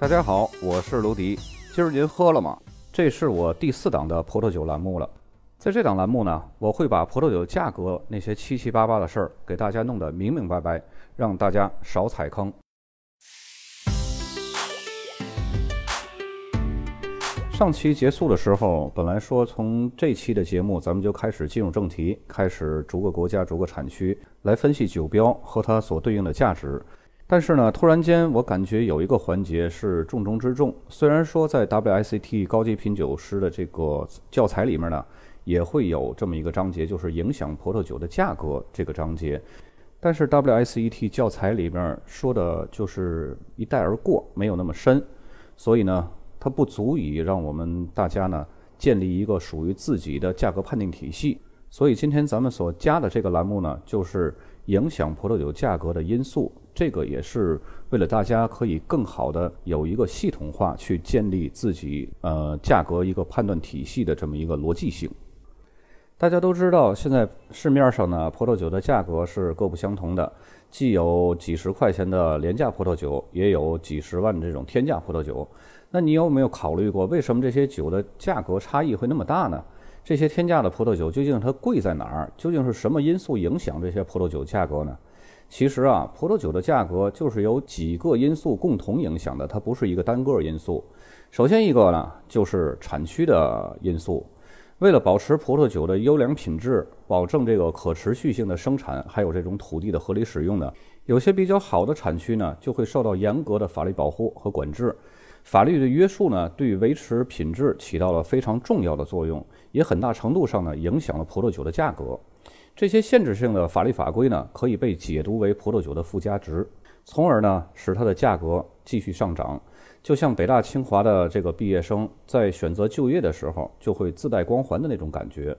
大家好，我是卢迪。今儿您喝了吗？这是我第四档的葡萄酒栏目了。在这档栏目呢，我会把葡萄酒价格那些七七八八的事儿给大家弄得明明白白，让大家少踩坑。上期结束的时候，本来说从这期的节目咱们就开始进入正题，开始逐个国家、逐个产区来分析酒标和它所对应的价值。但是呢，突然间我感觉有一个环节是重中之重。虽然说在 WICT 高级品酒师的这个教材里面呢，也会有这么一个章节，就是影响葡萄酒的价格这个章节，但是 WICT 教材里面说的就是一带而过，没有那么深，所以呢，它不足以让我们大家呢建立一个属于自己的价格判定体系。所以今天咱们所加的这个栏目呢，就是影响葡萄酒价格的因素。这个也是为了大家可以更好的有一个系统化去建立自己呃价格一个判断体系的这么一个逻辑性。大家都知道，现在市面上呢葡萄酒的价格是各不相同的，既有几十块钱的廉价葡萄酒，也有几十万的这种天价葡萄酒。那你有没有考虑过，为什么这些酒的价格差异会那么大呢？这些天价的葡萄酒究竟它贵在哪儿？究竟是什么因素影响这些葡萄酒价格呢？其实啊，葡萄酒的价格就是由几个因素共同影响的，它不是一个单个因素。首先一个呢，就是产区的因素。为了保持葡萄酒的优良品质，保证这个可持续性的生产，还有这种土地的合理使用呢，有些比较好的产区呢，就会受到严格的法律保护和管制。法律的约束呢，对于维持品质起到了非常重要的作用，也很大程度上呢，影响了葡萄酒的价格。这些限制性的法律法规呢，可以被解读为葡萄酒的附加值，从而呢使它的价格继续上涨。就像北大清华的这个毕业生在选择就业的时候，就会自带光环的那种感觉。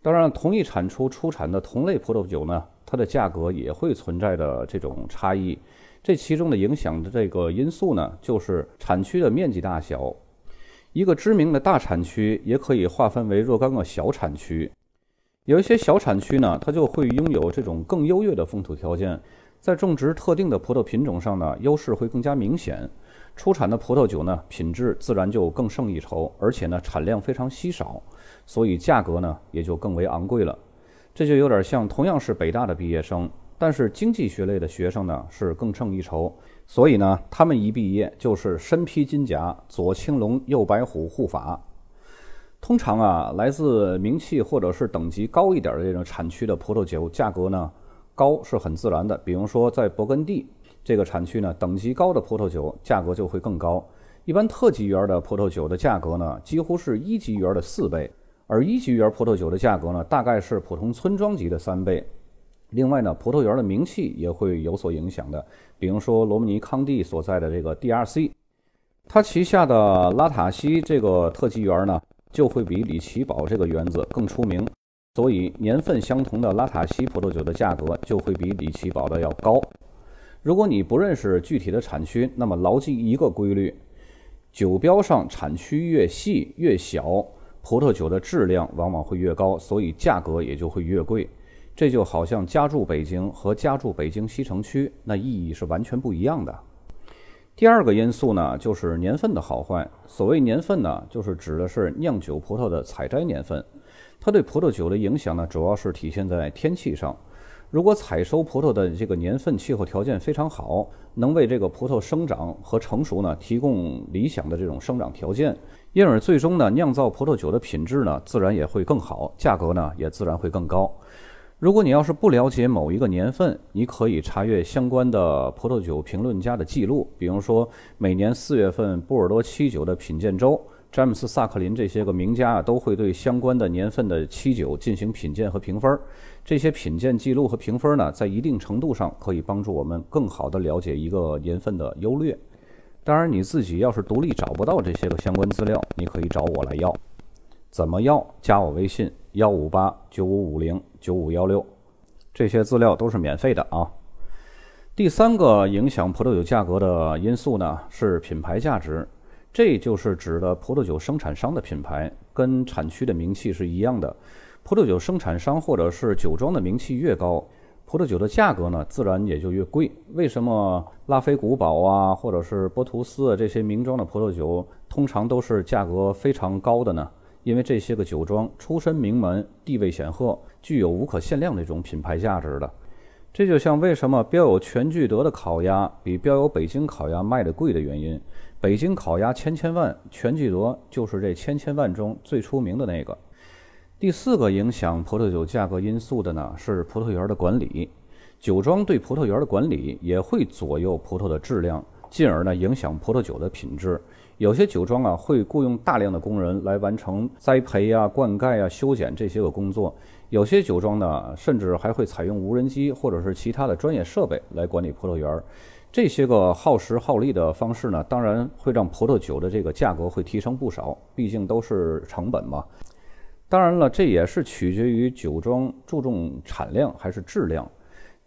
当然，同一产出出产的同类葡萄酒呢，它的价格也会存在的这种差异。这其中的影响的这个因素呢，就是产区的面积大小。一个知名的大产区也可以划分为若干个小产区。有一些小产区呢，它就会拥有这种更优越的风土条件，在种植特定的葡萄品种上呢，优势会更加明显，出产的葡萄酒呢，品质自然就更胜一筹，而且呢，产量非常稀少，所以价格呢，也就更为昂贵了。这就有点像同样是北大的毕业生，但是经济学类的学生呢，是更胜一筹，所以呢，他们一毕业就是身披金甲，左青龙，右白虎护法。通常啊，来自名气或者是等级高一点的这种产区的葡萄酒价格呢，高是很自然的。比如说在勃艮第这个产区呢，等级高的葡萄酒价格就会更高。一般特级园的葡萄酒的价格呢，几乎是一级园的四倍，而一级园葡萄酒的价格呢，大概是普通村庄级的三倍。另外呢，葡萄园的名气也会有所影响的。比如说罗姆尼康帝所在的这个 DRC，它旗下的拉塔西这个特级园呢。就会比里奇堡这个园子更出名，所以年份相同的拉塔西葡萄酒的价格就会比里奇堡的要高。如果你不认识具体的产区，那么牢记一个规律：酒标上产区越细越小，葡萄酒的质量往往会越高，所以价格也就会越贵。这就好像家住北京和家住北京西城区，那意义是完全不一样的。第二个因素呢，就是年份的好坏。所谓年份呢，就是指的是酿酒葡萄的采摘年份。它对葡萄酒的影响呢，主要是体现在天气上。如果采收葡萄的这个年份气候条件非常好，能为这个葡萄生长和成熟呢提供理想的这种生长条件，因而最终呢酿造葡萄酒的品质呢自然也会更好，价格呢也自然会更高。如果你要是不了解某一个年份，你可以查阅相关的葡萄酒评论家的记录，比如说每年四月份波尔多七酒的品鉴周，詹姆斯·萨克林这些个名家啊，都会对相关的年份的七酒进行品鉴和评分。这些品鉴记录和评分呢，在一定程度上可以帮助我们更好地了解一个年份的优劣。当然，你自己要是独立找不到这些个相关资料，你可以找我来要。怎么要？加我微信。幺五八九五五零九五幺六，这些资料都是免费的啊。第三个影响葡萄酒价格的因素呢是品牌价值，这就是指的葡萄酒生产商的品牌跟产区的名气是一样的。葡萄酒生产商或者是酒庄的名气越高，葡萄酒的价格呢自然也就越贵。为什么拉菲古堡啊，或者是波图斯啊这些名庄的葡萄酒通常都是价格非常高的呢？因为这些个酒庄出身名门，地位显赫，具有无可限量的这种品牌价值的。这就像为什么标有全聚德的烤鸭比标有北京烤鸭卖的贵的原因。北京烤鸭千千万，全聚德就是这千千万中最出名的那个。第四个影响葡萄酒价格因素的呢，是葡萄园的管理。酒庄对葡萄园的管理也会左右葡萄的质量，进而呢影响葡萄酒的品质。有些酒庄啊会雇佣大量的工人来完成栽培啊、灌溉啊、修剪这些个工作。有些酒庄呢甚至还会采用无人机或者是其他的专业设备来管理葡萄园。这些个耗时耗力的方式呢，当然会让葡萄酒的这个价格会提升不少，毕竟都是成本嘛。当然了，这也是取决于酒庄注重产量还是质量。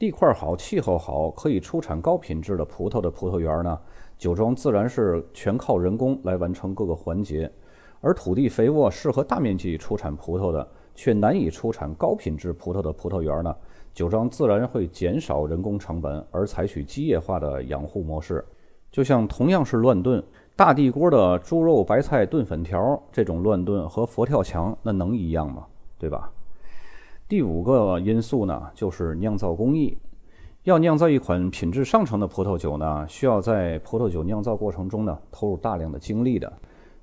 地块好、气候好、可以出产高品质的葡萄的葡萄园呢，酒庄自然是全靠人工来完成各个环节；而土地肥沃、适合大面积出产葡萄的，却难以出产高品质葡萄的葡萄园呢，酒庄自然会减少人工成本，而采取机械化的养护模式。就像同样是乱炖。大地锅的猪肉白菜炖粉条，这种乱炖和佛跳墙那能一样吗？对吧？第五个因素呢，就是酿造工艺。要酿造一款品质上乘的葡萄酒呢，需要在葡萄酒酿造过程中呢投入大量的精力的。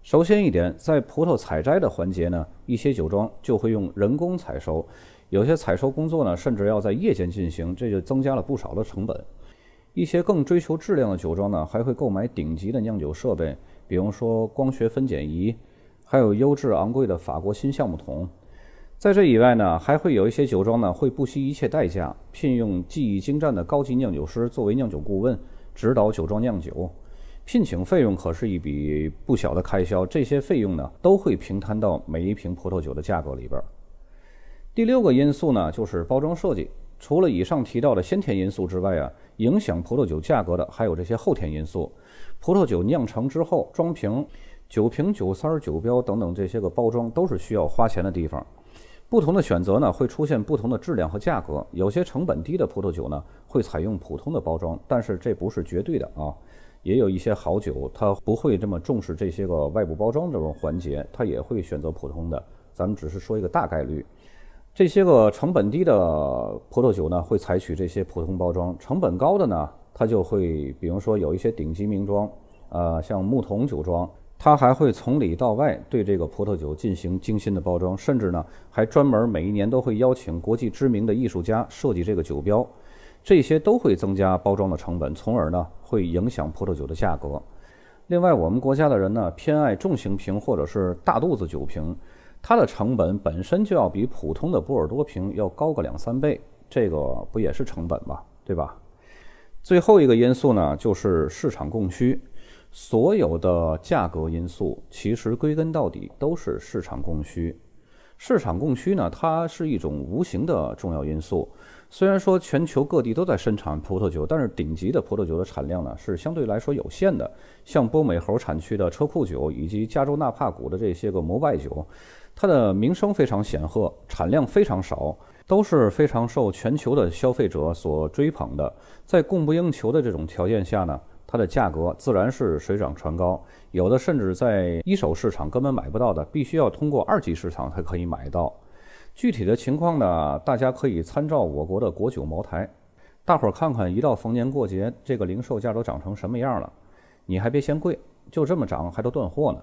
首先一点，在葡萄采摘的环节呢，一些酒庄就会用人工采收，有些采收工作呢甚至要在夜间进行，这就增加了不少的成本。一些更追求质量的酒庄呢，还会购买顶级的酿酒设备，比如说光学分拣仪，还有优质昂贵的法国新橡木桶。在这以外呢，还会有一些酒庄呢，会不惜一切代价聘用技艺精湛的高级酿酒师作为酿酒顾问，指导酒庄酿酒。聘请费用可是一笔不小的开销，这些费用呢，都会平摊到每一瓶葡萄酒的价格里边。第六个因素呢，就是包装设计。除了以上提到的先天因素之外啊，影响葡萄酒价格的还有这些后天因素。葡萄酒酿成之后，装瓶、酒瓶、酒塞、酒标等等这些个包装都是需要花钱的地方。不同的选择呢，会出现不同的质量和价格。有些成本低的葡萄酒呢，会采用普通的包装，但是这不是绝对的啊。也有一些好酒，它不会这么重视这些个外部包装这种环节，它也会选择普通的。咱们只是说一个大概率。这些个成本低的葡萄酒呢，会采取这些普通包装；成本高的呢，它就会，比如说有一些顶级名庄，呃，像牧童酒庄，它还会从里到外对这个葡萄酒进行精心的包装，甚至呢，还专门每一年都会邀请国际知名的艺术家设计这个酒标，这些都会增加包装的成本，从而呢，会影响葡萄酒的价格。另外，我们国家的人呢，偏爱重型瓶或者是大肚子酒瓶。它的成本本身就要比普通的波尔多瓶要高个两三倍，这个不也是成本吗？对吧？最后一个因素呢，就是市场供需。所有的价格因素其实归根到底都是市场供需。市场供需呢，它是一种无形的重要因素。虽然说全球各地都在生产葡萄酒，但是顶级的葡萄酒的产量呢是相对来说有限的。像波美侯产区的车库酒以及加州纳帕谷的这些个摩拜酒。它的名声非常显赫，产量非常少，都是非常受全球的消费者所追捧的。在供不应求的这种条件下呢，它的价格自然是水涨船高。有的甚至在一手市场根本买不到的，必须要通过二级市场才可以买到。具体的情况呢，大家可以参照我国的国酒茅台。大伙儿看看，一到逢年过节，这个零售价都涨成什么样了？你还别嫌贵，就这么涨，还都断货呢。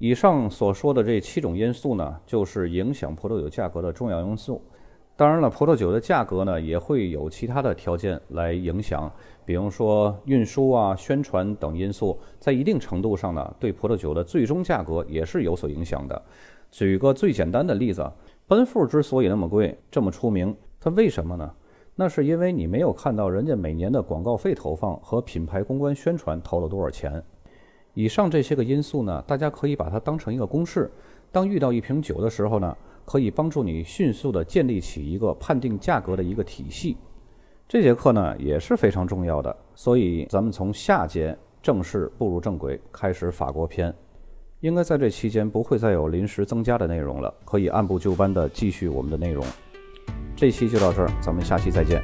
以上所说的这七种因素呢，就是影响葡萄酒价格的重要因素。当然了，葡萄酒的价格呢，也会有其他的条件来影响，比如说运输啊、宣传等因素，在一定程度上呢，对葡萄酒的最终价格也是有所影响的。举个最简单的例子，奔富之所以那么贵、这么出名，它为什么呢？那是因为你没有看到人家每年的广告费投放和品牌公关宣传投了多少钱。以上这些个因素呢，大家可以把它当成一个公式。当遇到一瓶酒的时候呢，可以帮助你迅速的建立起一个判定价格的一个体系。这节课呢也是非常重要的，所以咱们从下节正式步入正轨，开始法国篇。应该在这期间不会再有临时增加的内容了，可以按部就班的继续我们的内容。这期就到这儿，咱们下期再见。